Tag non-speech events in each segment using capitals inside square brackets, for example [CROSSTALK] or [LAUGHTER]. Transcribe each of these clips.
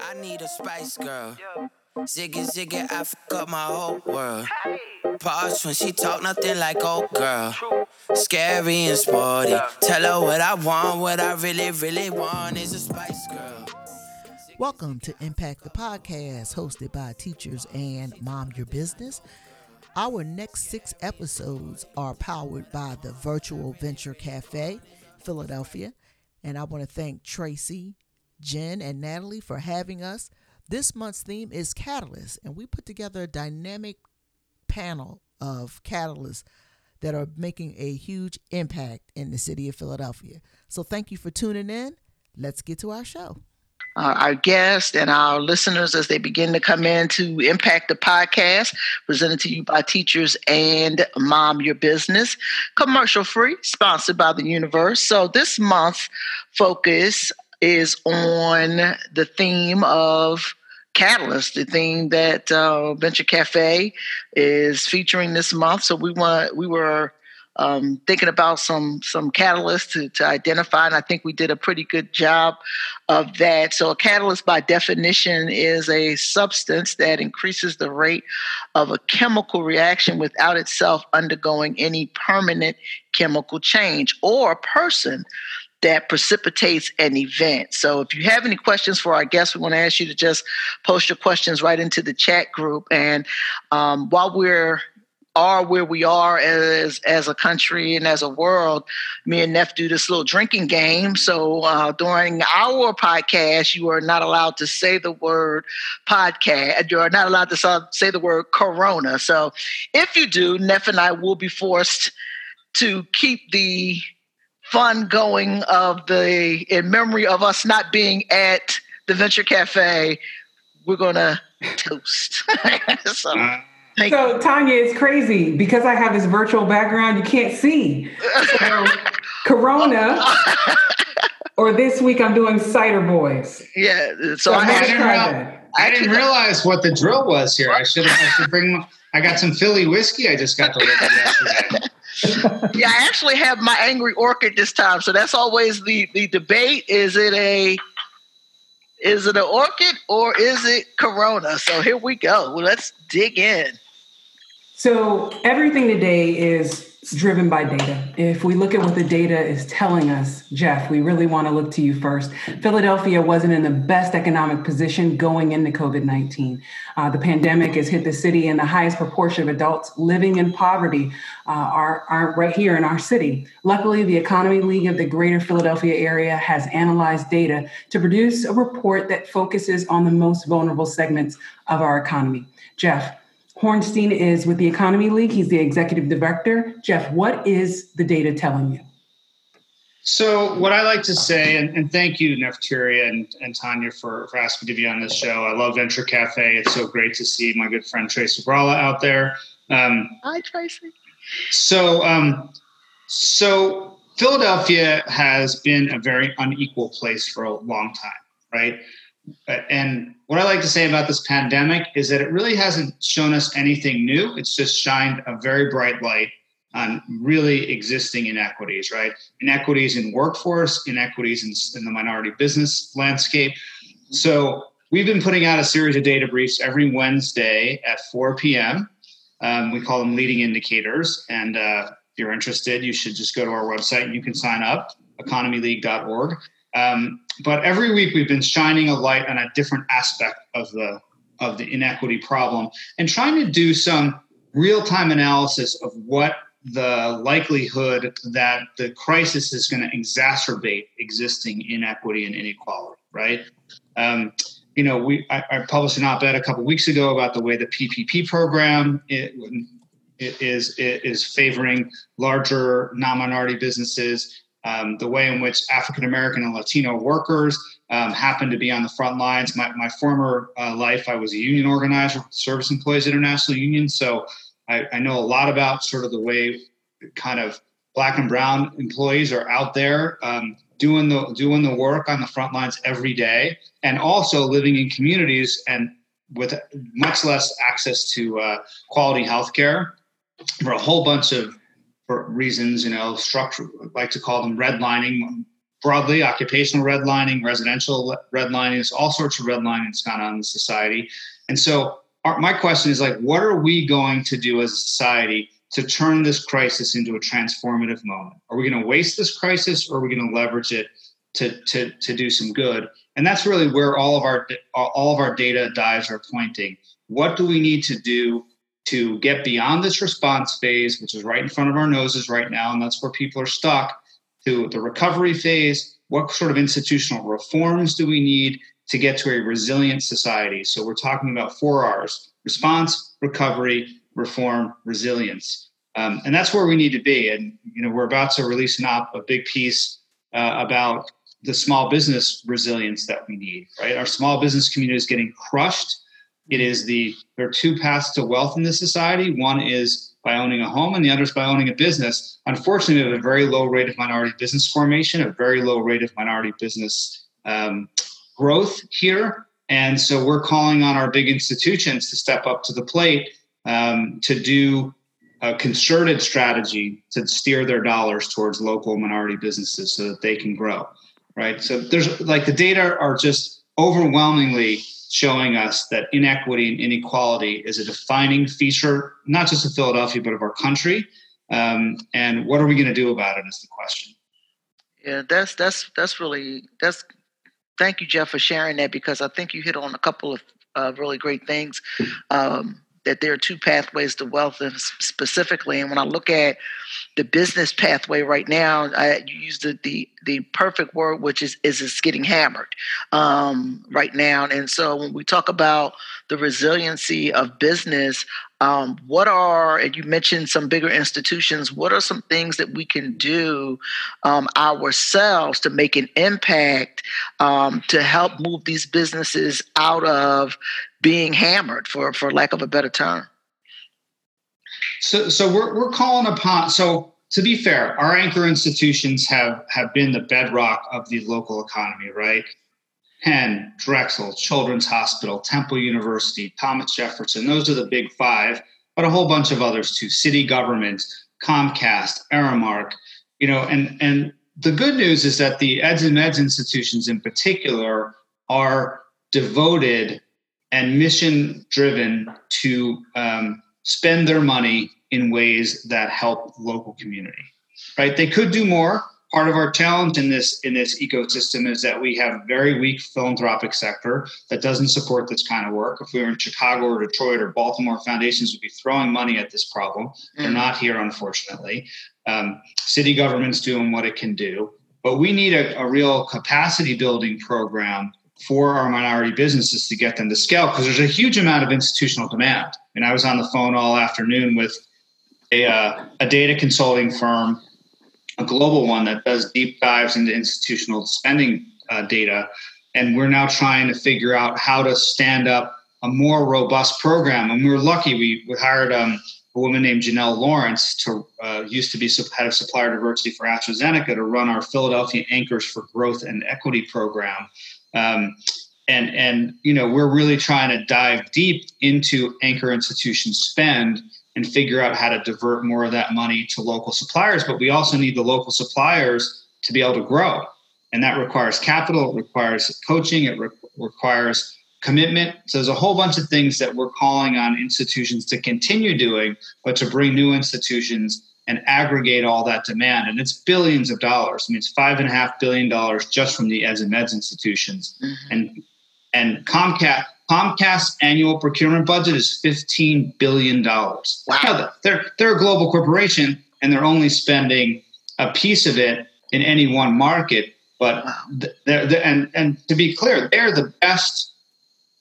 I need a spice girl. Ziggy ziggy, I fuck up my whole world. Pause when she talk nothing like old girl. Scary and sporty. Tell her what I want, what I really, really want is a. Welcome to Impact the Podcast, hosted by teachers and Mom Your Business. Our next six episodes are powered by the Virtual Venture Cafe, Philadelphia. And I want to thank Tracy, Jen, and Natalie for having us. This month's theme is Catalyst, and we put together a dynamic panel of catalysts that are making a huge impact in the city of Philadelphia. So thank you for tuning in. Let's get to our show. Uh, our guests and our listeners as they begin to come in to impact the podcast presented to you by teachers and mom your business commercial free sponsored by the universe so this month focus is on the theme of Catalyst, the theme that uh, Venture Cafe is featuring this month. So we want we were um, thinking about some some catalysts to, to identify, and I think we did a pretty good job of that. So a catalyst, by definition, is a substance that increases the rate of a chemical reaction without itself undergoing any permanent chemical change, or a person that precipitates an event. So if you have any questions for our guests, we want to ask you to just post your questions right into the chat group. And um, while we're are where we are as as a country and as a world. Me and Neff do this little drinking game. So uh, during our podcast, you are not allowed to say the word podcast. You are not allowed to say the word Corona. So if you do, Neff and I will be forced to keep the fun going of the in memory of us not being at the Venture Cafe. We're gonna toast. [LAUGHS] so, so Tanya, it's crazy because I have this virtual background. You can't see. So, [LAUGHS] Corona. [LAUGHS] or this week I'm doing cider boys. Yeah. So, so I, I, didn't, real, I didn't realize what the drill was here. I should I should bring. I got some Philly whiskey. I just got delivered yesterday [LAUGHS] yeah, I actually have my Angry Orchard this time. So that's always the the debate. Is it a is it an orchid or is it corona? So here we go. Well, let's dig in. So everything today is driven by data. If we look at what the data is telling us, Jeff, we really want to look to you first. Philadelphia wasn't in the best economic position going into COVID 19. Uh, the pandemic has hit the city, and the highest proportion of adults living in poverty uh, are, are right here in our city. Luckily, the Economy League of the Greater Philadelphia area has analyzed data to produce a report that focuses on the most vulnerable segments of our economy. Jeff, Hornstein is with the Economy League. He's the executive director. Jeff, what is the data telling you? So, what I like to say, and, and thank you, Nefertari and, and Tanya, for, for asking to be on this show. I love Venture Cafe. It's so great to see my good friend Tracy Brala out there. Um, Hi, Tracy. So, um, so Philadelphia has been a very unequal place for a long time, right? And what I like to say about this pandemic is that it really hasn't shown us anything new. It's just shined a very bright light on really existing inequities, right? Inequities in workforce, inequities in, in the minority business landscape. So we've been putting out a series of data briefs every Wednesday at 4 p.m. Um, we call them leading indicators. And uh, if you're interested, you should just go to our website and you can sign up, economyleague.org. Um, but every week we've been shining a light on a different aspect of the of the inequity problem and trying to do some real-time analysis of what the likelihood that the crisis is going to exacerbate existing inequity and inequality right? Um, you know we I, I, published an op-ed a couple weeks ago about the way the ppp program it, it is it is favoring larger non-minority businesses um, the way in which African American and Latino workers um, happen to be on the front lines. My, my former uh, life, I was a union organizer Service Employees International Union, so I, I, know a lot about sort of the way kind of black and brown employees are out there um, doing the doing the work on the front lines every day, and also living in communities and with much less access to uh, quality healthcare for a whole bunch of reasons. You know, structure like to call them redlining broadly, occupational redlining, residential redlining. There's all sorts of redlining that's gone on in society, and so our, my question is like, what are we going to do as a society to turn this crisis into a transformative moment? Are we going to waste this crisis, or are we going to leverage it to to to do some good? And that's really where all of our all of our data dives are pointing. What do we need to do to get beyond this response phase, which is right in front of our noses right now, and that's where people are stuck, to the recovery phase? What sort of institutional reforms do we need to get to a resilient society? So we're talking about four R's: response, recovery, reform, resilience. Um, and that's where we need to be. And you know, we're about to release an op, a big piece uh, about the small business resilience that we need. Right, our small business community is getting crushed. It is the there are two paths to wealth in this society. One is by owning a home, and the other is by owning a business. Unfortunately, we have a very low rate of minority business formation, a very low rate of minority business um, growth here. And so we're calling on our big institutions to step up to the plate um, to do a concerted strategy to steer their dollars towards local minority businesses so that they can grow right so there's like the data are just overwhelmingly showing us that inequity and inequality is a defining feature not just of philadelphia but of our country. Um, and what are we going to do about it is the question. Yeah that's that's that's really that's thank you jeff for sharing that because i think you hit on a couple of uh, really great things. Um, that there are two pathways to wealth and specifically and when i look at the business pathway right now i use the the, the perfect word which is is it's getting hammered um, right now. And so when we talk about the resiliency of business um, what are and you mentioned some bigger institutions what are some things that we can do um, ourselves to make an impact um, to help move these businesses out of being hammered for for lack of a better term so so we're, we're calling upon so to be fair our anchor institutions have have been the bedrock of the local economy right Penn, Drexel, Children's Hospital, Temple University, Thomas Jefferson. Those are the big five, but a whole bunch of others too. City government, Comcast, Aramark, you know, and and the good news is that the eds and meds institutions in particular are devoted and mission driven to um, spend their money in ways that help local community right? They could do more. Part of our challenge in this in this ecosystem is that we have a very weak philanthropic sector that doesn't support this kind of work. If we were in chicago or detroit or baltimore foundations would be throwing money at this problem. They're mm. not here unfortunately. Um, city government's doing what it can do. But we need a, a real capacity building program for our minority businesses to get them to scale because there's a huge amount of institutional demand. And I was on the phone all afternoon with a, uh, a data consulting firm, a global one that does deep dives into institutional spending uh, data. And we're now trying to figure out how to stand up a more robust program. And we were lucky, we, we hired um, a woman named Janelle Lawrence to uh, used to be head of supplier diversity for AstraZeneca to run our Philadelphia Anchors for Growth and Equity program. Um, and and you know we're really trying to dive deep into anchor institution spend and figure out how to divert more of that money to local suppliers. But we also need the local suppliers to be able to grow, and that requires capital, it requires coaching, it re- requires commitment. So there's a whole bunch of things that we're calling on institutions to continue doing, but to bring new institutions and aggregate all that demand. And it's billions of dollars. I mean, it's five and a half billion dollars just from the eds and meds institutions. Mm-hmm. And and Comcast Comcast's annual procurement budget is fifteen billion dollars. Wow. they're they're a global corporation and they're only spending a piece of it in any one market. But they're, they're, and and to be clear, they're the best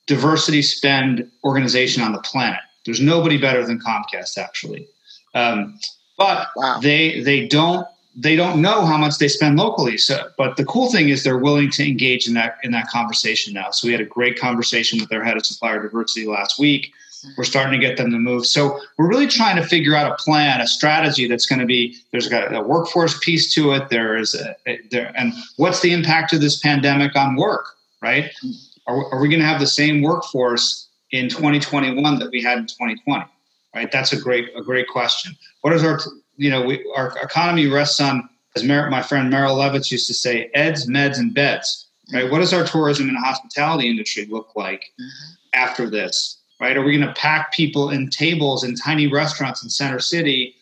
diversity spend organization on the planet. There's nobody better than Comcast, actually. Um, but wow. they they don't they don't know how much they spend locally. So, but the cool thing is they're willing to engage in that in that conversation now. So we had a great conversation with their head of supplier diversity last week. We're starting to get them to move. So we're really trying to figure out a plan, a strategy that's going to be. There's got a workforce piece to it. There is a, there, and what's the impact of this pandemic on work? Right? Are, are we going to have the same workforce in 2021 that we had in 2020? Right, that's a great a great question. What is our you know we, our economy rests on as Mer- my friend Meryl Levitz used to say, eds, meds, and beds. Right, what does our tourism and hospitality industry look like mm-hmm. after this? Right, are we going to pack people in tables in tiny restaurants in Center City?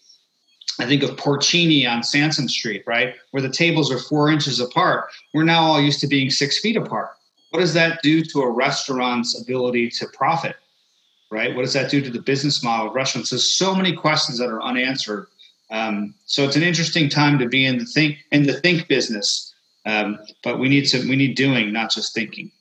I think of Porcini on Sansom Street, right, where the tables are four inches apart. We're now all used to being six feet apart. What does that do to a restaurant's ability to profit? Right? What does that do to the business model of restaurants? There's so many questions that are unanswered. Um, so it's an interesting time to be in the think in the think business. Um, but we need to we need doing, not just thinking.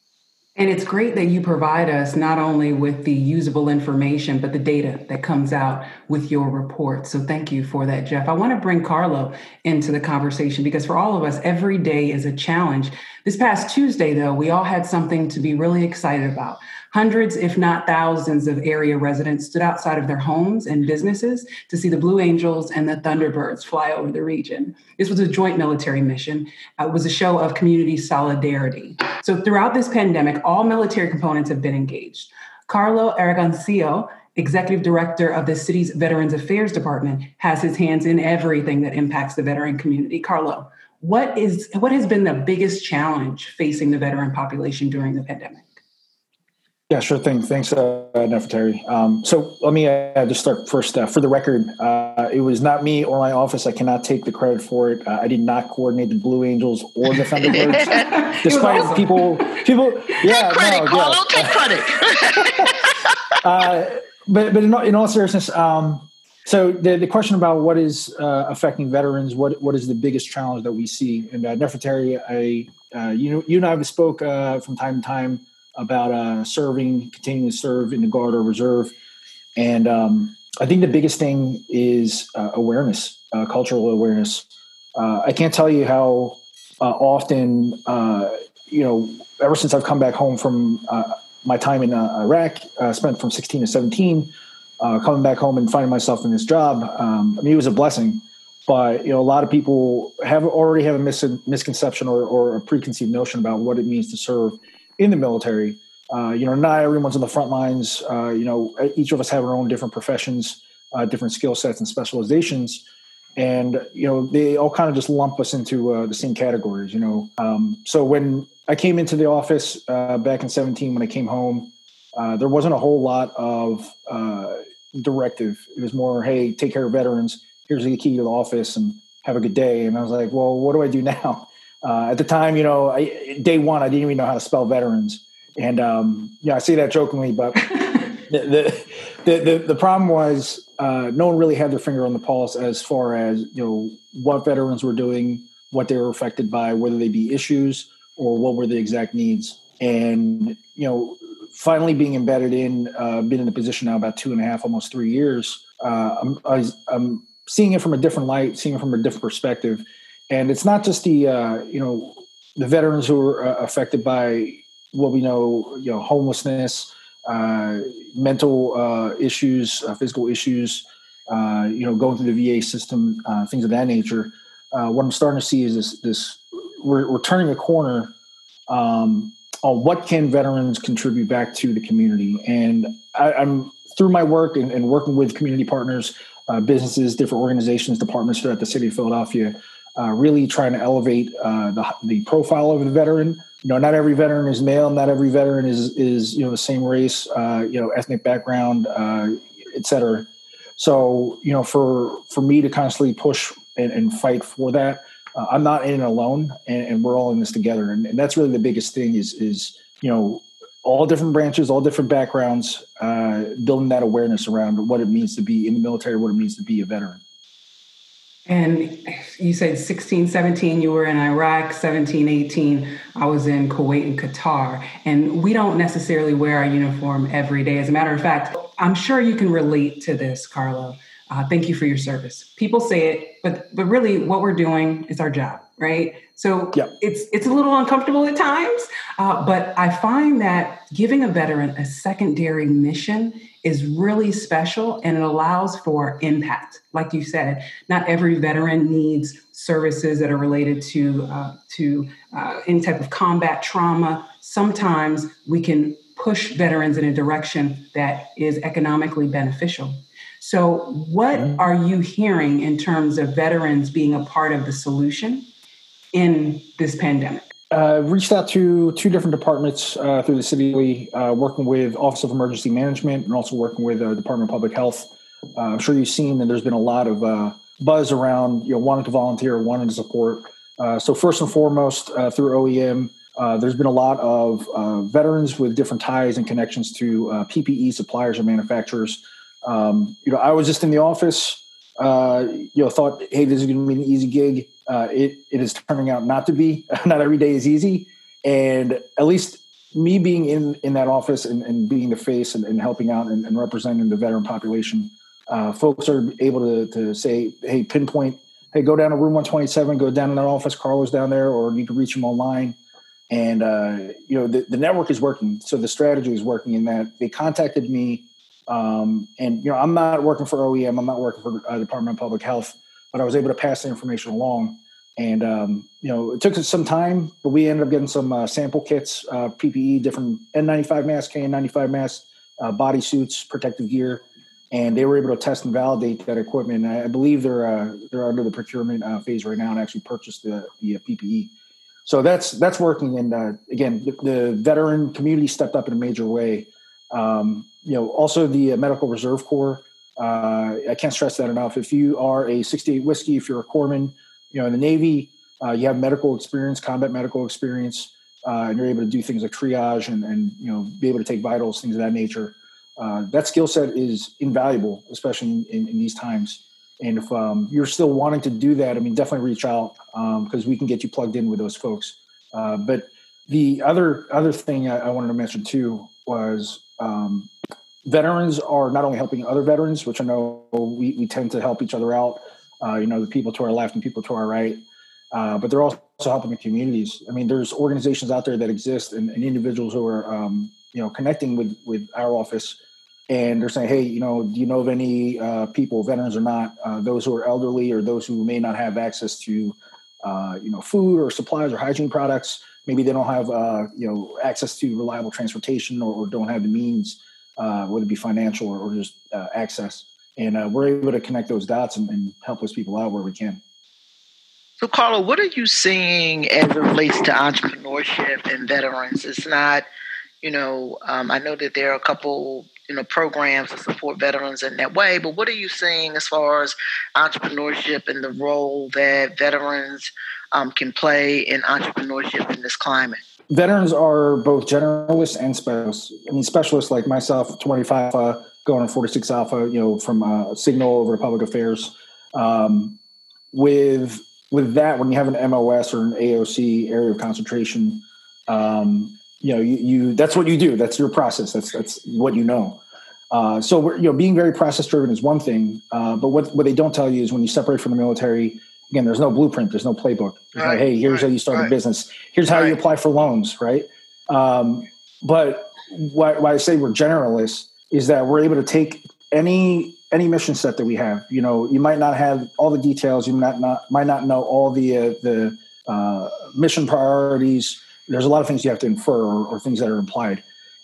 And it's great that you provide us not only with the usable information, but the data that comes out with your report. So thank you for that, Jeff. I want to bring Carlo into the conversation because for all of us, every day is a challenge. This past Tuesday, though, we all had something to be really excited about. Hundreds, if not thousands, of area residents stood outside of their homes and businesses to see the Blue Angels and the Thunderbirds fly over the region. This was a joint military mission. Uh, it was a show of community solidarity. So, throughout this pandemic, all military components have been engaged. Carlo Aragoncillo, executive director of the city's Veterans Affairs Department, has his hands in everything that impacts the veteran community. Carlo, what is what has been the biggest challenge facing the veteran population during the pandemic? Yeah, sure thing. Thanks, uh, Nefertari. Um, so let me uh, just start first. Uh, for the record, uh, it was not me or my office. I cannot take the credit for it. Uh, I did not coordinate the Blue Angels or the Thunderbirds, [LAUGHS] [LAUGHS] despite awesome. people. People, yeah, take credit, no, Carlo, yeah. take credit. [LAUGHS] Uh, but but in all, in all seriousness, um, so the, the question about what is affecting veterans, what what is the biggest challenge that we see? And uh, Nefertari, I you you and I have spoke from time to time about uh, serving, continuing to serve in the Guard or Reserve. And um, I think the biggest thing is uh, awareness, uh, cultural awareness. Uh, I can't tell you how uh, often, uh, you know, ever since I've come back home from my time in Iraq, spent from 16 to 17, coming back home and finding myself in this job. Um, I mean, it was a blessing but you know a lot of people have already have a mis- misconception or, or, a preconceived notion about what it means to serve in the military. Uh, you know, not everyone's on the front lines. Uh, you know, each of us have our own different professions, uh, different skill sets and specializations, and you know, they all kind of just lump us into uh, the same categories. You know, um, so when I came into the office uh, back in '17, when I came home, uh, there wasn't a whole lot of directive. It was more, "Hey, take care of veterans. Here's the key to the office, and have a good day." And I was like, "Well, what do I do [LAUGHS] now?" Uh, at the time, you know, I, day one, I didn't even know how to spell veterans. And, um, you know, I say that jokingly, but [LAUGHS] the, the, the, the, problem was uh, no one really had their finger on the pulse as far as, you know, what veterans were doing, what they were affected by, whether they be issues or what were the exact needs. And, you know, finally being embedded in, uh, been in the position now about two and a half, almost three years, uh, I'm, I, I'm seeing it from a different light, seeing it from a different perspective and it's not just the uh, you know the veterans who are uh, affected by what we know you know homelessness uh, mental uh, issues uh, physical issues uh, you know going through the va system things of that nature. What i'm starting to see is this this we're, we're turning a corner um, on what can veterans contribute back to the community. And I, am through my work and, and working with community partners businesses different organizations departments throughout the city of philadelphia uh, really trying to elevate uh, the, the profile of the veteran. You know, not every veteran is male. Not every veteran is is you know the same race, uh, you know, ethnic background, uh, et cetera. So you know, for for me to constantly push and, and fight for that, uh, I'm not in it alone, and, and, we're all in this together. And, and, that's really the biggest thing is is you know all different branches, all different backgrounds, uh, building that awareness around what it means to be in the military, what it means to be a veteran. And you said 16, 17, you were in Iraq, 17, 18, I was in Kuwait and Qatar. And we don't necessarily wear our uniform every day. As a matter of fact, I'm sure you can relate to this, Carlo. Uh, thank you for your service. People say it, but but really, what we're doing is our job, right? So yep. it's it's a little uncomfortable at times, uh, but I find that giving a veteran a secondary mission is really special and it allows for impact. Like you said, not every veteran needs services that are related to uh, to uh, any type of combat trauma. Sometimes we can push veterans in a direction that is economically beneficial. So, what mm-hmm. are you hearing in terms of veterans being a part of the solution in this pandemic? Uh, reached out to two different departments uh, through the city, uh, working with Office of Emergency Management and also working with uh, Department of Public Health. Uh, I'm sure you've seen that there's been a lot of uh, buzz around you know wanting to volunteer, wanting to support. so first and foremost, through OEM, there's been a lot of veterans with different ties and connections to PPE suppliers and manufacturers. Um, you know, I was just in the office. you know, thought, hey, this is going to be an easy gig uh, it it is turning out not to be. [LAUGHS] not every day is easy, and at least me being in in that office and, and being the face and, and helping out and, and, representing the veteran population, uh, folks are able to to say, hey, pinpoint, hey, go down to room one twenty seven, go down in that office, Carlos down there, or you can reach him online. And uh, you know the, the network is working, so the strategy is working. In that they contacted me, um, and you know I'm not working for OEM, I'm not working for uh, Department of Public Health but I was able to pass the information along. And um, you know, it took some time, but we ended up getting some uh, sample kits, uh, PPE, different N95 masks, KN95 masks, uh, body suits, protective gear, and they were able to test and validate that equipment. And I believe they're uh, they're under the procurement uh, phase right now and actually purchased the, the uh, PPE. So that's that's working. And again, the, the, veteran community stepped up in a major way. Um, you know, also the Medical Reserve Corps uh, I can't stress that enough. If you are a 68 whiskey, if you're a corpsman, you know, in the Navy, uh, you have medical experience, combat medical experience, uh, and you're able to do things like triage and, and, you know, be able to take vitals, things of that nature. Uh, that skill set is invaluable, especially in, in, these times. And if um, you're still wanting to do that, I mean, definitely reach out because um, we can get you plugged in with those folks. Uh, but the other other thing I, I, wanted to mention too was um, veterans are not only helping other veterans, which I know we, we tend to help each other out, uh, you know, the people to our left and people to our right, uh, but they're also helping the communities. I mean, there's organizations out there that exist and, and individuals who are, um, you know, connecting with, with our office and they're saying, hey, you know, do you know of any uh, people, veterans or not, uh, those who are elderly or those who may not have access to, uh, you know, food or supplies or hygiene products? Maybe they don't have, uh, you know, access to reliable transportation or, or don't have the means uh, whether it be financial or, or just uh, access. And uh, we're able to connect those dots and, and, help those people out where we can. So, Carlo, what are you seeing as it relates to entrepreneurship and veterans? It's not, you know, um, I know that there are a couple, you know, programs to support veterans in that way, but what are you seeing as far as entrepreneurship and the role that veterans um, can play in entrepreneurship in this climate? Veterans are both generalists and specialists. I mean, specialists like myself, 25 Alpha, going on 46 Alpha, you know, from uh, Signal over to Public Affairs. Um, with with that, when you have an MOS or an AOC area of concentration, um, you know, you, you that's what you do. That's your process. That's that's what you know. Uh, so you know, being very process driven is one thing, uh, but what what they don't tell you is when you separate from the military, again, there's no blueprint, there's no playbook. Right, like, hey, here's right, how you start right. a business. Here's how you apply for loans, right? Um, but why, why I say we're generalists is that we're able to take any any mission set that we have. You know, you might not have all the details. You might not might not know all the uh, the uh, mission priorities. There's a lot of things you have to infer or, or, things that are implied.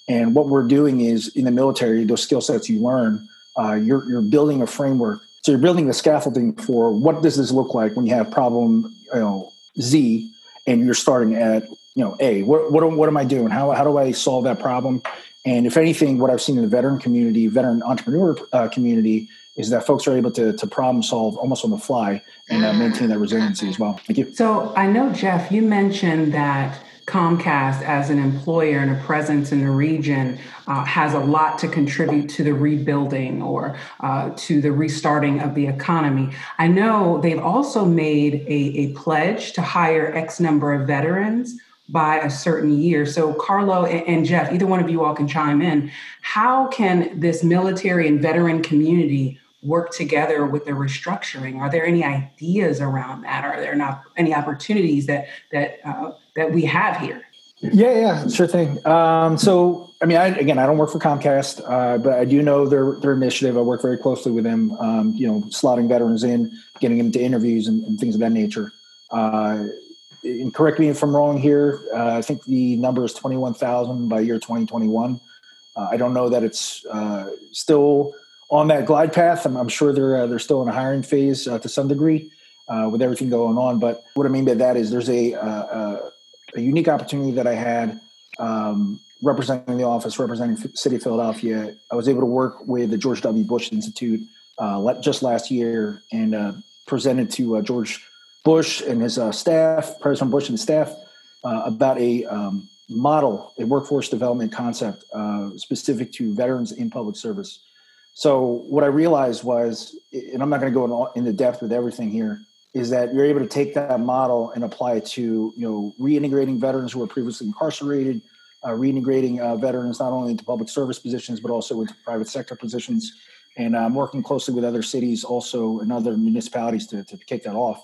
And what we're doing is in the military, those skill sets you learn, uh, you're you're building a framework so you're building the scaffolding for what does this look like when you have problem, you know, Z, and you're starting at you know A. What what what am I doing? How how do I solve that problem? And if anything, what I've seen in the veteran community, veteran entrepreneur uh, community, is that folks are able to, to problem solve almost on the fly and uh, maintain that resiliency as well. Thank you. So I know, Jeff, you mentioned that Comcast, as an employer and a presence in the region, uh, has a lot to contribute to the rebuilding or uh, to the restarting of the economy. I know they've also made a, a pledge to hire X number of veterans by a certain year. So, Carlo and Jeff, either one of you all can chime in. How can this military and veteran community work together with the restructuring? Are there any ideas around that? Are there not any opportunities that that uh, that we have here? Yeah, yeah, sure thing. Um, so, I mean, I, again, I don't work for Comcast, uh, but I do know their their initiative. I work very closely with them. Um, you know, slotting veterans in, getting them to interviews and, and things of that nature. Uh, and correct me if I'm wrong here. Uh, I think the number is 21,000 by year 2021. Uh, I don't know that it's uh, still on that glide path. I'm, I'm sure they're uh, they're still in a hiring phase to some degree with everything going on. But what I mean by that is there's a a, a unique opportunity that I had um, representing the office, representing City of Philadelphia. I was able to work with the George W. Bush Institute just last year and presented to George Bush and his uh, staff, President Bush and his staff, uh, about a um, model, a workforce development concept uh, specific to veterans in public service. So what I realized was, and I'm not going to go into depth with everything here, is that you're able to take that model and apply it to you know reintegrating veterans who were previously incarcerated, uh, reintegrating uh, veterans not only into public service positions but also into private sector positions. And I'm working closely with other cities also and other municipalities to, to kick that off.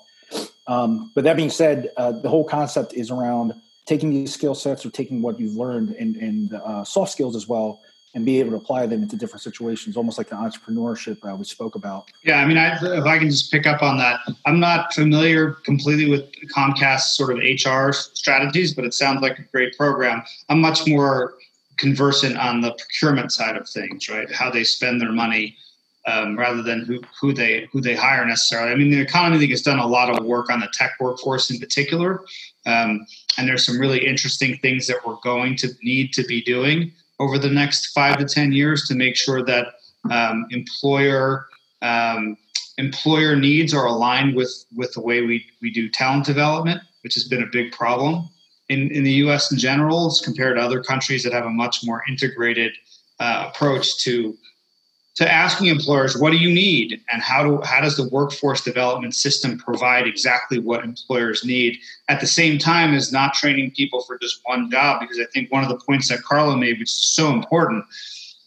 Um, but that being said, uh, the whole concept is around taking these skill sets or taking what you've learned and, and uh, soft skills as well and be able to apply them into different situations, almost like the entrepreneurship uh, we spoke about. Yeah, I mean, I, if I can just pick up on that, I'm not familiar completely with Comcast's sort of HR strategies, but it sounds like a great program. I'm much more conversant on the procurement side of things, right? How they spend their money um, rather than who, who they who they hire necessarily. I mean, the economy league has done a lot of work on the tech workforce in particular, um, and there's some really interesting things that we're going to need to be doing over the next five to ten years to make sure that um, employer um, employer needs are aligned with with the way we we do talent development, which has been a big problem in in the U.S. in general, as compared to other countries that have a much more integrated uh, approach to to asking employers what do you need? And how do how does the workforce development system provide exactly what employers need? At the same time as not training people for just one job because i think one of the points that carlo made which is so important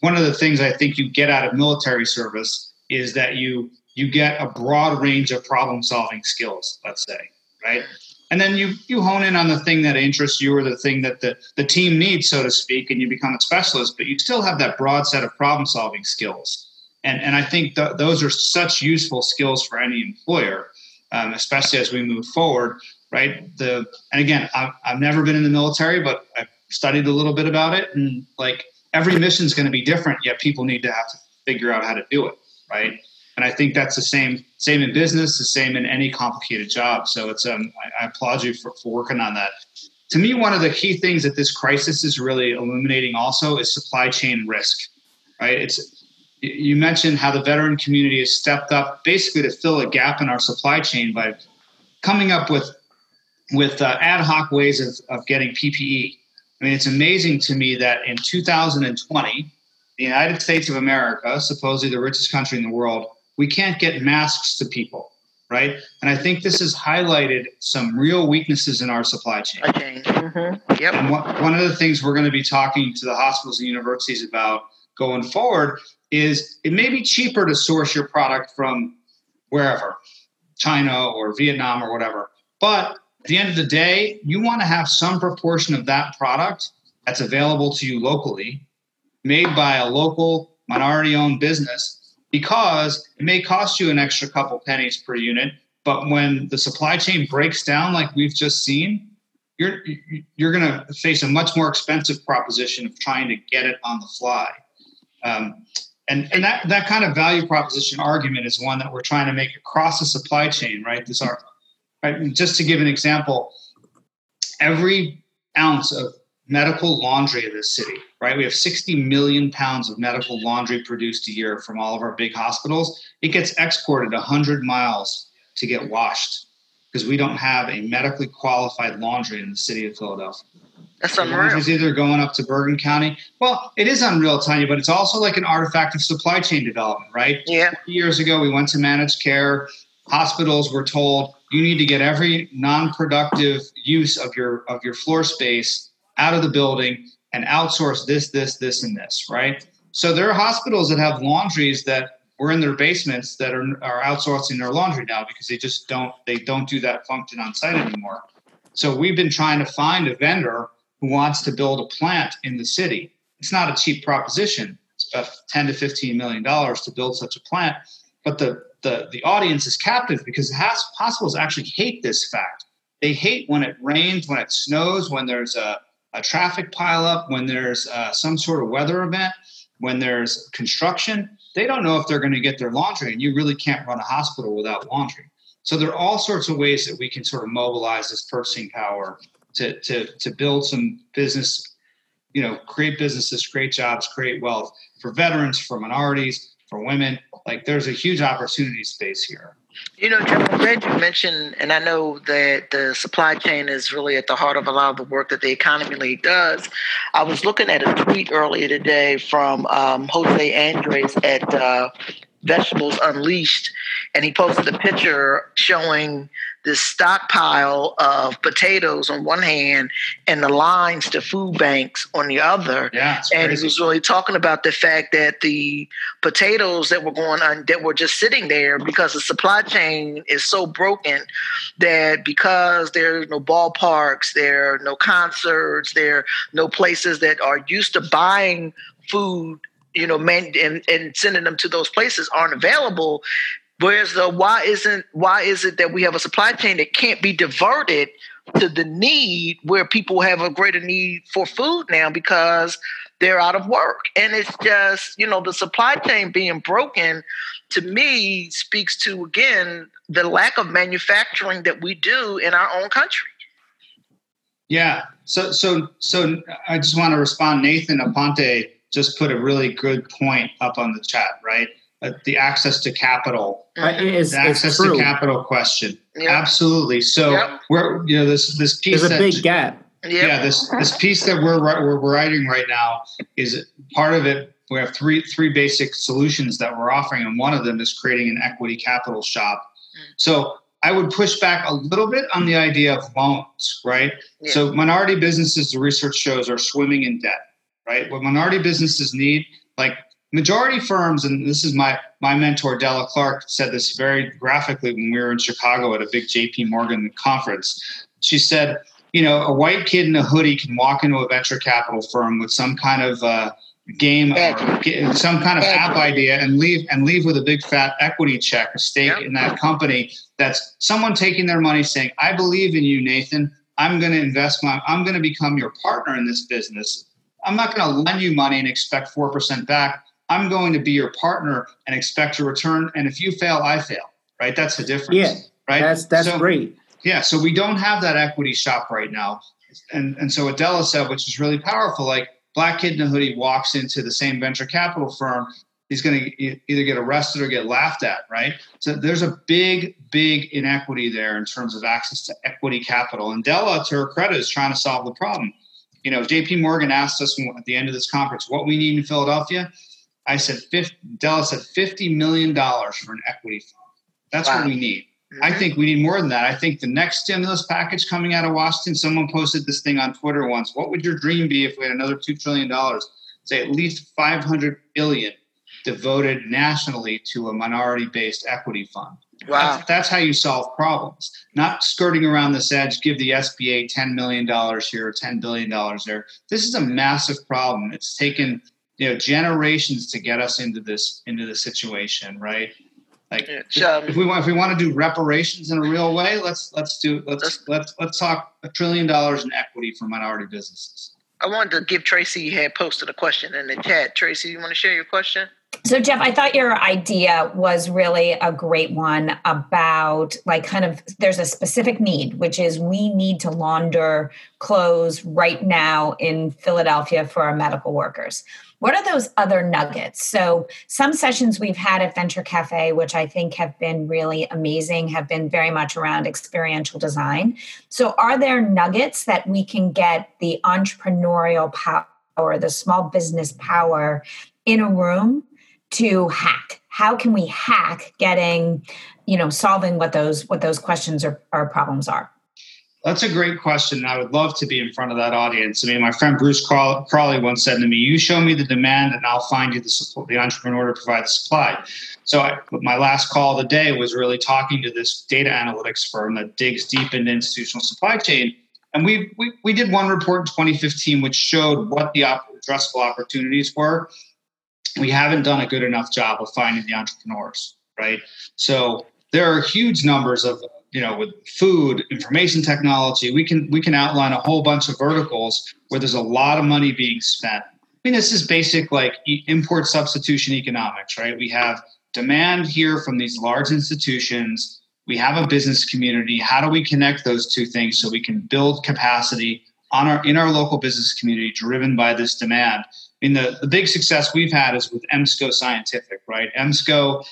one of the things i think you get out of military service is that you you get a broad range of problem solving skills let's say right and then you you hone in on the thing that interests you or the thing that the, the team needs so to speak and you become a specialist but you still have that broad set of problem solving skills. And and i think th- those are such useful skills for any employer um, especially as we move forward right? The and again I've, I've never been in the military but i've studied a little bit about it and like every mission is going to be different yet people need to have to figure out how to do it right and I think that's the same same in business, the same in any complicated job. So it's um, I, I applaud you for, for working on that. To me, one of the key things that this crisis is really illuminating also is supply chain risk. Right? It's you mentioned how the veteran community has stepped up basically to fill a gap in our supply chain by coming up with with uh, ad hoc ways of, of getting PPE. I mean, it's amazing to me that in 2020, the United States of America, supposedly the richest country in the world, we can't get masks to people, right? And I think this has highlighted some real weaknesses in our supply chain. Mm-hmm. Yep. And one, one of the things we're going to be talking to the hospitals and universities about going forward is it may be cheaper to source your product from wherever, China or Vietnam or whatever. But at the end of the day, you want to have some proportion of that product that's available to you locally, made by a local minority owned business because it may cost you an extra couple pennies per unit, but when the supply chain breaks down like we've just seen, you're you're going to face a much more expensive proposition of trying to get it on the fly. Um, and and that, that kind of value proposition argument is one that we're trying to make across the supply chain, right? This are right. Just to give an example, every ounce of medical laundry of this city, right? We have 60 million pounds of medical laundry produced a year from all of our big hospitals. It gets exported 100 miles to get washed because we don't have a medically qualified laundry in the city of Philadelphia. That's unreal. It's either going up to Bergen County. Well, it is unreal, Tanya, but it's also like an artifact of supply chain development, right? Yeah. Years ago, we went to managed care. Hospitals were told you need to get every non-productive use of your of your floor space out of the building and outsource this, this, this, and this, right? So there are hospitals that have laundries that were in their basements that are, are outsourcing their laundry now because they just don't they don't do that function on site anymore. So we've been trying to find a vendor who wants to build a plant in the city. It's not a cheap proposition. It's about 10 to 15 million dollars to build such a plant, but the the the audience is captive because hospitals actually hate this fact they hate when it rains, when it snows, when there's a, a traffic pileup, when there's uh, some sort of weather event, when there's construction. They don't know if they're going to get their laundry, and you really can't run a hospital without laundry. So there are all sorts of ways that we can sort of mobilize this purchasing power to, to, to build some business, you know, create businesses, create jobs, create wealth for veterans, for minorities, for women. Like there's a huge opportunity space here. You know, I'm glad you mentioned, and I know that the supply chain is really at the heart of a lot of the work that the Economy League does. I was looking at a tweet earlier today from um, Jose Andres at uh, Vegetables Unleashed, and he posted a picture showing this stockpile of potatoes on one hand and the lines to food banks on the other. Yeah, and he was really talking about the fact that the potatoes that were going on that were just sitting there because the supply chain is so broken that because there's no ballparks, there are no concerts, there are no places that are used to buying food you know, man, and, and sending them to those places aren't available. Whereas the why isn't why is it that we have a supply chain that can't be diverted to the need where people have a greater need for food now because they're out of work. And it's just, you know, the supply chain being broken to me speaks to again the lack of manufacturing that we do in our own country. Yeah. So so so I just want to respond. Nathan Aponte just put a really good point up on the chat, right? Uh, the access to capital, uh, is, the access to capital question. Yep. Absolutely. So yep. we're you know this this piece there's a big gap. Yep. Yeah, this this piece that we're we're writing right now is part of it. We have three three basic solutions that we're offering, and one of them is creating an equity capital shop. Mm. So I would push back a little bit on the idea of loans, right? Yeah. So minority businesses, the research shows, are swimming in debt right? What minority businesses need, like majority firms, and this is my my mentor Della Clark said this very graphically when we were in Chicago at a big J.P. Morgan conference. She said, you know, a white kid in a hoodie can walk into a venture capital firm with some kind of uh, game or some kind of app idea and leave and leave with a big fat equity check, a stake yep. in that company. That's someone taking their money, saying, "I believe in you, Nathan. I'm going to invest my. I'm going to become your partner in this business." I'm not going to lend you money and expect 4% back. I'm going to be your partner and expect a return. And if you fail, I fail, right? That's the difference. Yeah. Right. That's, that's so, great. Yeah. So we don't have that equity shop right now. And, and so Adela said, which is really powerful, like black kid in a hoodie walks into the same venture capital firm. He's going to either get arrested or get laughed at, right? So there's a big, big inequity there in terms of access to equity capital. And Della, to her credit, is trying to solve the problem you know, JP Morgan asked us at the end of this conference what we need in Philadelphia. I said, 50, Della said $50 million for an equity fund. That's wow. what we need. Mm-hmm. I think we need more than that. I think the next stimulus package coming out of Washington, someone posted this thing on Twitter once. What would your dream be if we had another $2 trillion? Say at least 500 billion devoted nationally to a minority based equity fund. Wow. That's, that's, how you solve problems, not skirting around this edge, give the SBA $10 million here, $10 billion there. This is a massive problem. It's taken you know generations to get us into this into the situation, right? Like um, if we want if we want to do reparations in a real way, let's let's do let's let's let's talk a trillion dollars in equity for minority businesses. I wanted to give Tracy had posted a question in the chat. Tracy, you want to share your question? So, Jeff, I thought your idea was really a great one about like kind of there's a specific need, which is we need to launder clothes right now in Philadelphia for our medical workers. What are those other nuggets? So, some sessions we've had at Venture Cafe, which I think have been really amazing, have been very much around experiential design. So, are there nuggets that we can get the entrepreneurial power, the small business power in a room to hack how can we hack getting you know solving what those what those questions or, or problems are that's a great question. And I would love to be in front of that audience. I mean, my friend Bruce Crawley once said to me, "You show me the demand, and I'll find you the support, the entrepreneur to provide the supply." So, I, my last call of the day was really talking to this data analytics firm that digs deep into institutional supply chain, and we we, we did one report in 2015 which showed what the op- addressable opportunities were we haven't done a good enough job of finding the entrepreneurs, right? So there are huge numbers of you know, with food, information technology, we can we can outline a whole bunch of verticals where there's a lot of money being spent. I mean, this is basic like import substitution economics, right? We have demand here from these large institutions. We have a business community. How do we connect those two things so we can build capacity on our in our local business community driven by this demand? I mean, the, the big success we've had is with EMSCO Scientific, right? EMSCO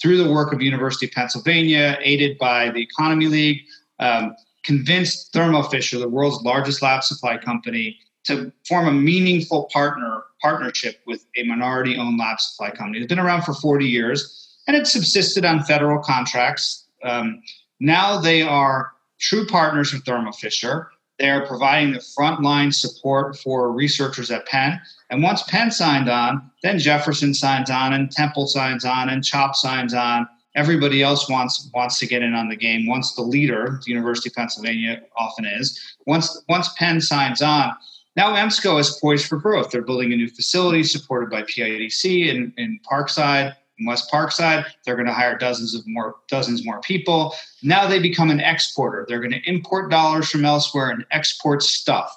through the work of University of Pennsylvania, aided by the Economy League, um, convinced Thermo Fisher, the world's largest lab supply company, to form a meaningful partner partnership with a minority-owned lab supply company. It's been around for 40 years, and it subsisted on federal contracts. Um, now they are true partners with Thermo Fisher. They are providing the frontline support for researchers at Penn. And once Penn signed on, then Jefferson signs on, and Temple signs on, and CHOP signs on. Everybody else wants wants to get in on the game. Once the leader, the University of Pennsylvania often is, once once Penn signs on, now EMSCO is poised for growth. They're building a new facility supported by PIDC in, in Parkside. West Parkside. They're going to hire dozens of more dozens more people. Now they become an exporter. They're going to import dollars from elsewhere and export stuff.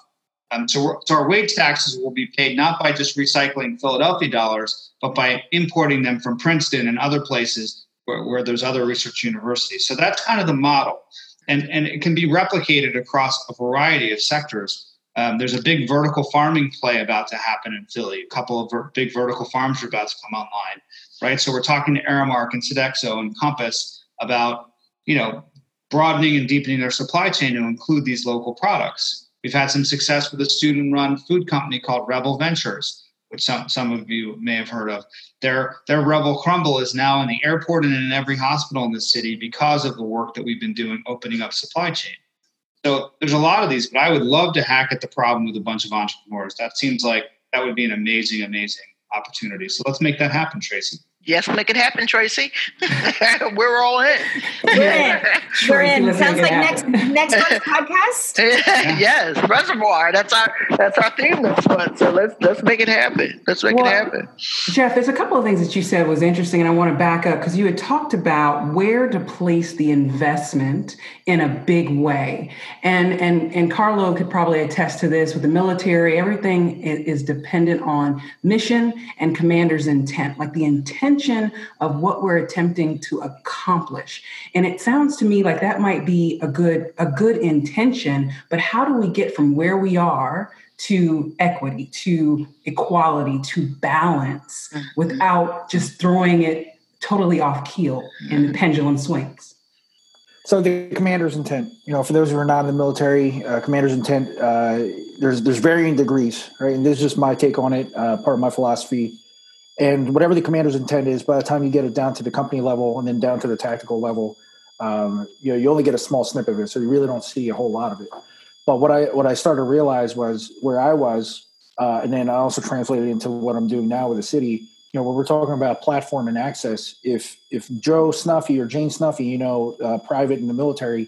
Um, so, so our wage taxes will be paid not by just recycling Philadelphia dollars, but by importing them from Princeton and other places where, where there's other research universities. So that's kind of the model, and and it can be replicated across a variety of sectors. Um, there's a big vertical farming play about to happen in Philly. A couple of ver- big vertical farms are about to come online right? So we're talking to Aramark and Sodexo and Compass about, you know, broadening and deepening their supply chain to include these local products. We've had some success with a student-run food company called Rebel Ventures, which some, some of you may have heard of. Their, their Rebel Crumble is now in the airport and in every hospital in the city because of the work that we've been doing opening up supply chain. So there's a lot of these, but I would love to hack at the problem with a bunch of entrepreneurs. That seems like that would be an amazing, amazing opportunity. So let's make that happen, Tracy. Yes, make it happen, Tracy. [LAUGHS] We're all in. We're in. We're in. Sounds like next next month's [LAUGHS] podcast. [LAUGHS] yes, reservoir. That's our that's our theme this month. So let's let's make it happen. Let's make well, it happen. Jeff, there's a couple of things that you said was interesting, and I want to back up because you had talked about where to place the investment in a big way, and and and Carlo could probably attest to this with the military. Everything is dependent on mission and commander's intent, like the intent intention of what we're attempting to accomplish. And it sounds to me like that might be a good a good intention, but how do we get from where we are to equity, to equality, to balance mm-hmm. without just throwing it totally off keel and the pendulum swings? So the commander's intent, you know, for those who are not in the military, uh, commander's intent, uh, there's there's varying degrees, right? And this is just my take on it, uh, part of my philosophy and whatever the commander's intent is, by the time you get it down to the company level and then down to the tactical level, um, you know, you only get a small snippet of it, so you really don't see a whole lot of it. But what I what I started to realize was where I was, uh, and then I also translated into what I'm doing now with the city. You know, when we're talking about platform and access, if if Joe Snuffy or Jane Snuffy, you know, uh, private in the military,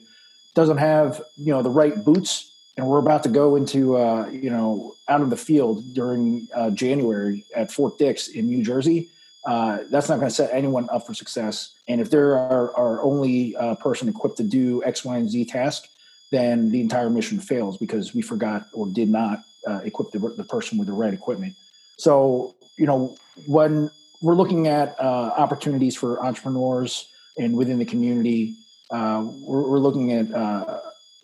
doesn't have you know the right boots and we're about to go into uh, you know out of the field during uh, January at Fort Dix in New Jersey. Uh, that's not going to set anyone up for success. And if they're our, our only uh, person equipped to do X, Y, and Z task, then the entire mission fails because we forgot or did not uh, equip the, the, person with the right equipment. So you know when we're looking at uh, opportunities for entrepreneurs and within the community, we're, we're, looking at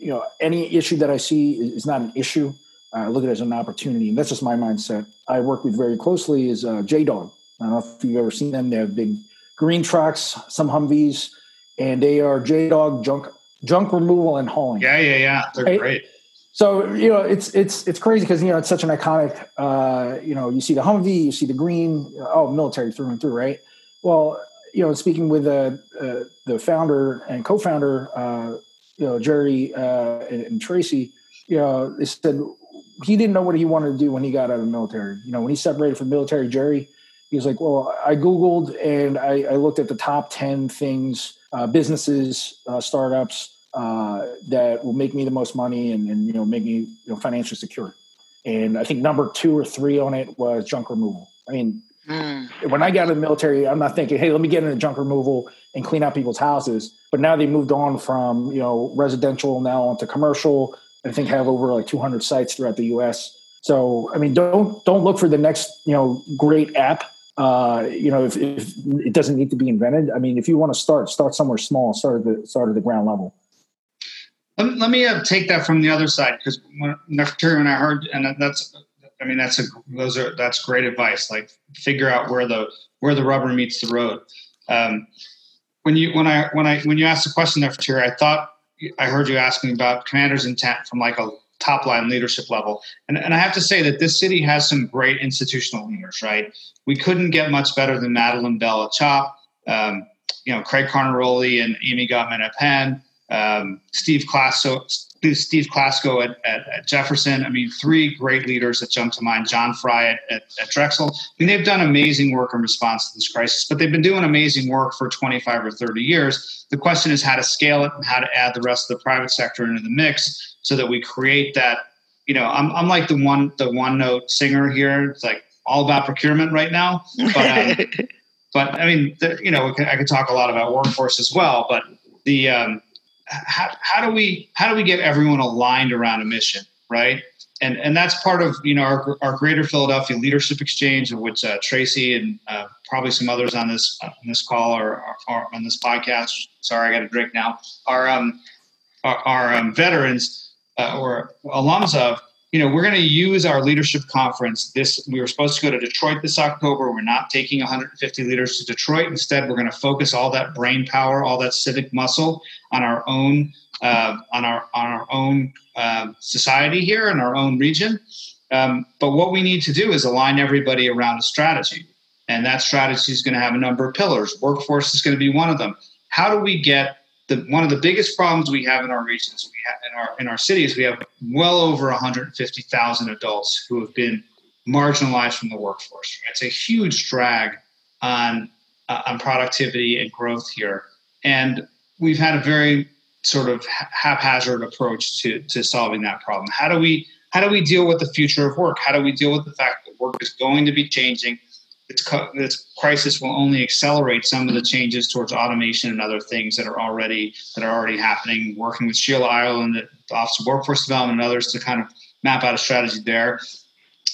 you know, any issue that I see is not an issue. I look at it as an opportunity, and that's just my mindset. I work with very closely is uh, J Dog. I don't know if you've ever seen them. They have big green trucks, some Humvees, and they are J Dog junk junk removal and hauling. Yeah, yeah, yeah. They're right? great. So you know, it's it's it's crazy because you know it's such an iconic. Uh, you know, you see the Humvee, you see the green. Oh, military through and through, right? Well, you know, speaking with uh, uh, the founder and co-founder uh, you know Jerry uh, and, and, Tracy, you know, they said he didn't know what he wanted to do when he got out of the military. You know, when he separated from military, Jerry, he was like, "Well, I googled and I, I looked at the top ten things, uh, businesses, uh, startups uh, that will make me the most money and, and you know make me you know financially secure." And I think number two or three on it was junk removal. I mean, Mm. When I got in the military, I'm not thinking, hey, let me get into junk removal and clean out people's houses. But now they moved on from you know residential now onto commercial. I think have over like 200 sites throughout the U.S. So I mean, don't don't look for the next you know great app. Uh, you know, if, if it doesn't need to be invented. I mean, if you want to start, start somewhere small. Start at the start at the ground level. Let me, let me uh, take that from the other side because when, when I heard, and that's, I mean, that's a those are that's great advice. Like figure out where the where the rubber meets the road. Um, when you when I when I when you asked the question there, Terry, I thought I heard you asking about commander's intent from like a top line leadership level. And, and I have to say that this city has some great institutional leaders, right? We couldn't get much better than Madeline Bell at CHOP, um, you know, Craig Carnaroli and Amy Gutmann at Penn, um, Steve Klasko, Steve Klasko at, at, at, Jefferson. I mean, three great leaders that jump to mind. John Fry at, at, at, Drexel. I mean, they've done amazing work in response to this crisis, but they've been doing amazing work for 25 or 30 years. The question is how to scale it and how to add the rest of the private sector into the mix so that we create that. You know, I'm, I'm like the one the one note singer here. It's like all about procurement right now. But, um, [LAUGHS] but I mean, the, you know, I could talk a lot about workforce as well. But the um, how, how do we how do we get everyone aligned around a mission, right? And and that's part of you know our, our Greater Philadelphia Leadership Exchange, of which uh, Tracy and uh, probably some others on this uh, on this call or, or, on this podcast. Sorry, I got a drink now. Are um are, are um, veterans uh, or alums of you know, we're going to use our leadership conference. This we were supposed to go to Detroit this October. We're not taking 150 leaders to Detroit. Instead, we're going to focus all that brain power, all that civic muscle on our own, uh, on our on our own uh, society here in our own region. Um, but what we need to do is align everybody around a strategy, and that strategy is going to have a number of pillars. Workforce is going to be one of them. How do we get the, one of the biggest problems we have in our regions, we have in our in our cities, we have well over 150,000 adults who have been marginalized from the workforce. It's a huge drag on uh, on productivity and growth here, and we've had a very sort of haphazard approach to to solving that problem. How do we how do we deal with the future of work? How do we deal with the fact that work is going to be changing? This crisis will only accelerate some of the changes towards automation and other things that are already that are already happening. Working with Sheila Ireland the Office of Workforce Development and others to kind of map out a strategy there.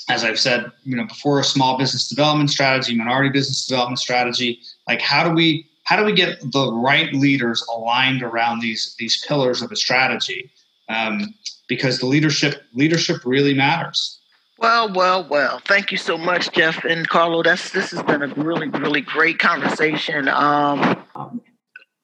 As I've said, you know, before a small business development strategy, minority business development strategy. Like, how do we how do we get the right leaders aligned around these these pillars of a strategy? Um, because the leadership leadership really matters. Well, well, well. Thank you so much, Jeff and Carlo. That's this has been a really, really great conversation. Um,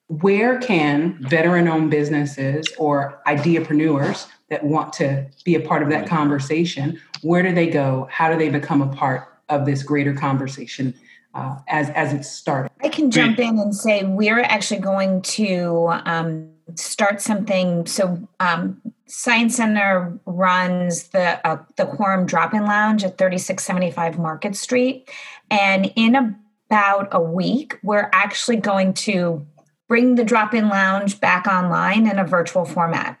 where can veteran-owned businesses or ideapreneurs that want to be a part of that conversation, where do they go? How do they become a part of this greater conversation uh, as as it started? I can jump in and say we're actually going to um, start something. So um, Science Center runs the uh, the Quorum Drop-In Lounge at 3675 Market Street, and in about a week, we're actually going to bring the Drop-In Lounge back online in a virtual format.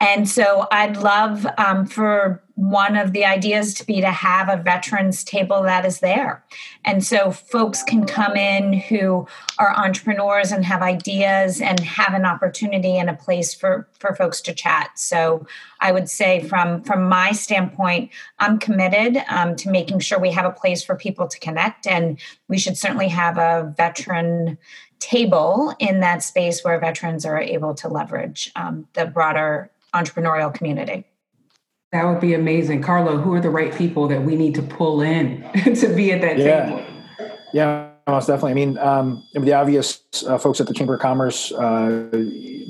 And so I'd love um, for one of the ideas to be to have a veterans table that is there. And so folks can come in who are entrepreneurs and have ideas and have an opportunity and a place for, for folks to chat. So I would say from, from my standpoint, I'm committed um, to making sure we have a place for people to connect. And we should certainly have a veteran table in that space where veterans are able to leverage um, the broader entrepreneurial community. That would be amazing. Carlo, who are the right people that we need to pull in [LAUGHS] to be at that yeah. table? Yeah, most definitely. I mean, um, the obvious uh, folks at the Chamber of Commerce, uh,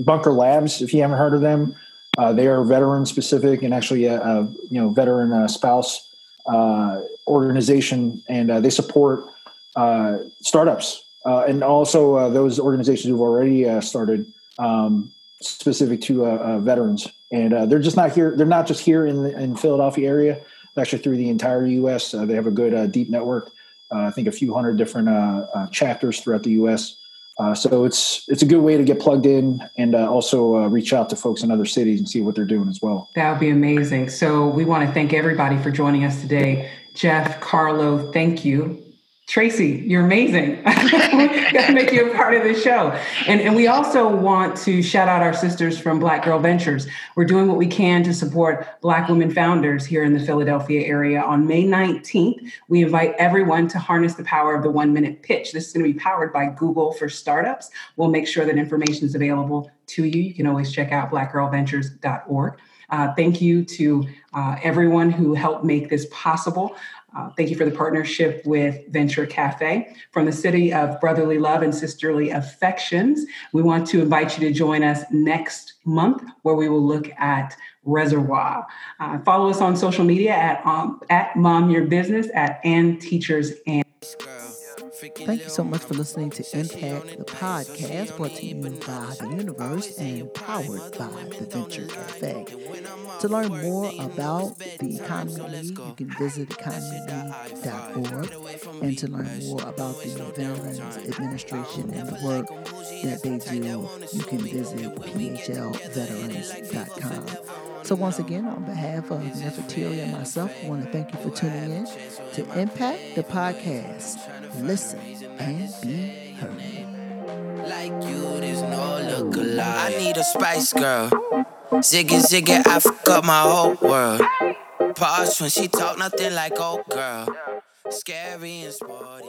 Bunker Labs, if you haven't heard of them, uh, they are veteran specific and actually a, a you know veteran uh, spouse uh, organization, and uh, they support startups and also those organizations who've already started um, specific to uh, uh, veterans, and uh, they're just not here. They're not just here in the in Philadelphia area. Actually, through the entire U.S., uh, they have a good uh, deep network. Uh, I think a few hundred different chapters throughout the U.S. so it's it's a good way to get plugged in and also reach out to folks in other cities and see what they're doing as well. That would be amazing. So we want to thank everybody for joining us today. Jeff, Carlo, thank you Tracy, you're amazing. [LAUGHS] Got to make you a part of the show. And, and we also want to shout out our sisters from Black Girl Ventures. We're doing what we can to support Black women founders here in the Philadelphia area. On May 19th, we invite everyone to harness the power of the one minute pitch. This is going to be powered by Google for Startups. We'll make sure that information is available to you. You can always check out blackgirlventures.org. Uh, thank you to uh, everyone who helped make this possible. Uh, thank you for the partnership with Venture Cafe. From the city of brotherly love and sisterly affections, we want to invite you to join us next month where we will look at Reservoir. Uh, follow us on social media at, um, at Mom Your Business, at and Teachers and Thank you so much for listening to Impact the podcast, brought to you by the universe and powered by the Venture Cafe. To learn more about the Economy you can visit [LAUGHS] economyleague.org. And to learn more about the Veterans Administration and the work that they do, you can visit phlveterans.com. So, once again, on behalf of Nefertiti and myself, I want to thank you for tuning in to Impact the Podcast. Listen and be heard. Like you, there's no look alike. I need a spice girl. Ziggy, ziggy, I fuck up my whole world. Pause when she talk, nothing like old girl. Scary and sporty.